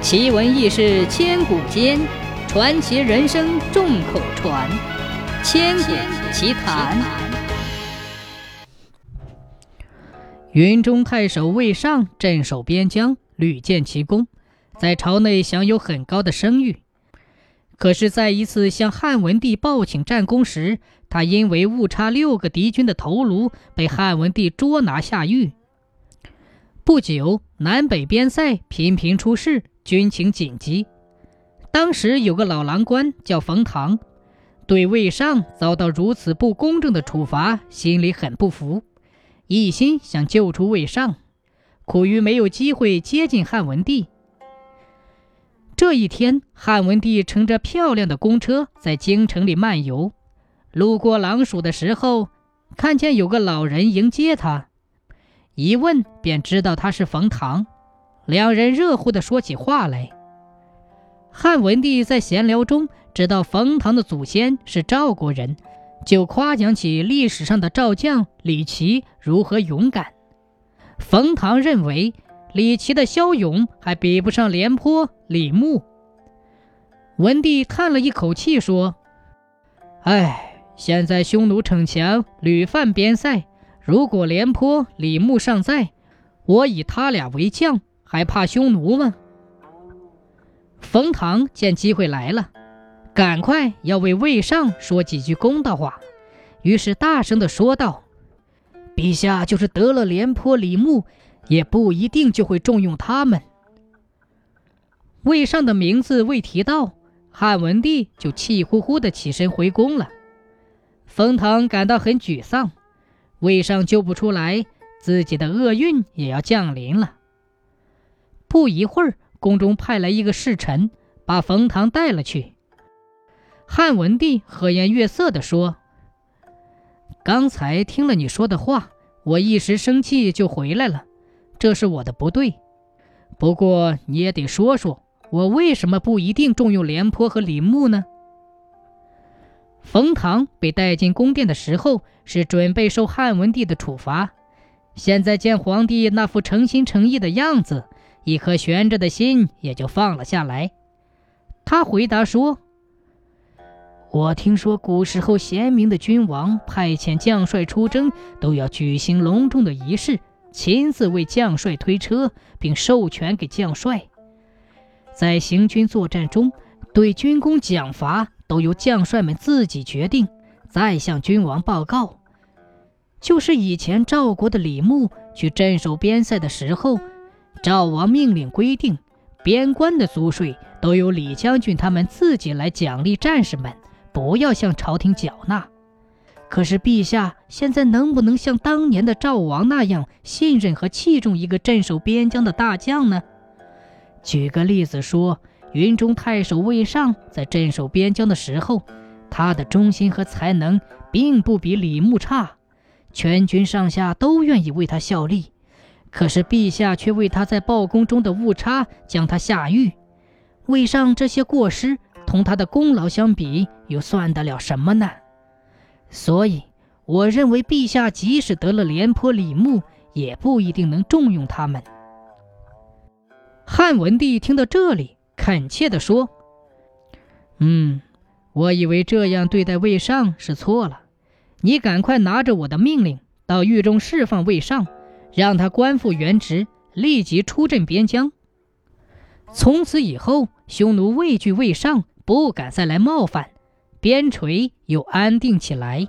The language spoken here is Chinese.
奇闻异事千古间，传奇人生众口传。千古奇谈。云中太守魏尚镇守边疆，屡建奇功，在朝内享有很高的声誉。可是，在一次向汉文帝报请战功时，他因为误差六个敌军的头颅，被汉文帝捉拿下狱。不久，南北边塞频频出事。军情紧急，当时有个老郎官叫冯唐，对魏尚遭到如此不公正的处罚，心里很不服，一心想救出魏尚，苦于没有机会接近汉文帝。这一天，汉文帝乘着漂亮的公车在京城里漫游，路过狼署的时候，看见有个老人迎接他，一问便知道他是冯唐。两人热乎地说起话来。汉文帝在闲聊中知道冯唐的祖先是赵国人，就夸奖起历史上的赵将李琦如何勇敢。冯唐认为李琦的骁勇还比不上廉颇、李牧。文帝叹了一口气说：“哎，现在匈奴逞强，屡犯边塞。如果廉颇、李牧尚在，我以他俩为将。”还怕匈奴吗？冯唐见机会来了，赶快要为魏尚说几句公道话，于是大声地说道：“陛下就是得了廉颇、李牧，也不一定就会重用他们。”魏尚的名字未提到，汉文帝就气呼呼地起身回宫了。冯唐感到很沮丧，魏尚救不出来，自己的厄运也要降临了。不一会儿，宫中派来一个侍臣，把冯唐带了去。汉文帝和颜悦色地说：“刚才听了你说的话，我一时生气就回来了，这是我的不对。不过你也得说说，我为什么不一定重用廉颇和李牧呢？”冯唐被带进宫殿的时候，是准备受汉文帝的处罚，现在见皇帝那副诚心诚意的样子。一颗悬着的心也就放了下来。他回答说：“我听说古时候贤明的君王派遣将帅出征，都要举行隆重的仪式，亲自为将帅推车，并授权给将帅。在行军作战中，对军功奖罚都由将帅们自己决定，再向君王报告。就是以前赵国的李牧去镇守边塞的时候。”赵王命令规定，边关的租税都由李将军他们自己来奖励战士们，不要向朝廷缴纳。可是陛下现在能不能像当年的赵王那样信任和器重一个镇守边疆的大将呢？举个例子说，云中太守魏尚在镇守边疆的时候，他的忠心和才能并不比李牧差，全军上下都愿意为他效力。可是陛下却为他在报宫中的误差将他下狱，魏尚这些过失同他的功劳相比，又算得了什么呢？所以，我认为陛下即使得了廉颇、李牧，也不一定能重用他们。汉文帝听到这里，恳切地说：“嗯，我以为这样对待魏尚是错了，你赶快拿着我的命令到狱中释放魏尚。”让他官复原职，立即出镇边疆。从此以后，匈奴畏惧魏尚，不敢再来冒犯，边陲又安定起来。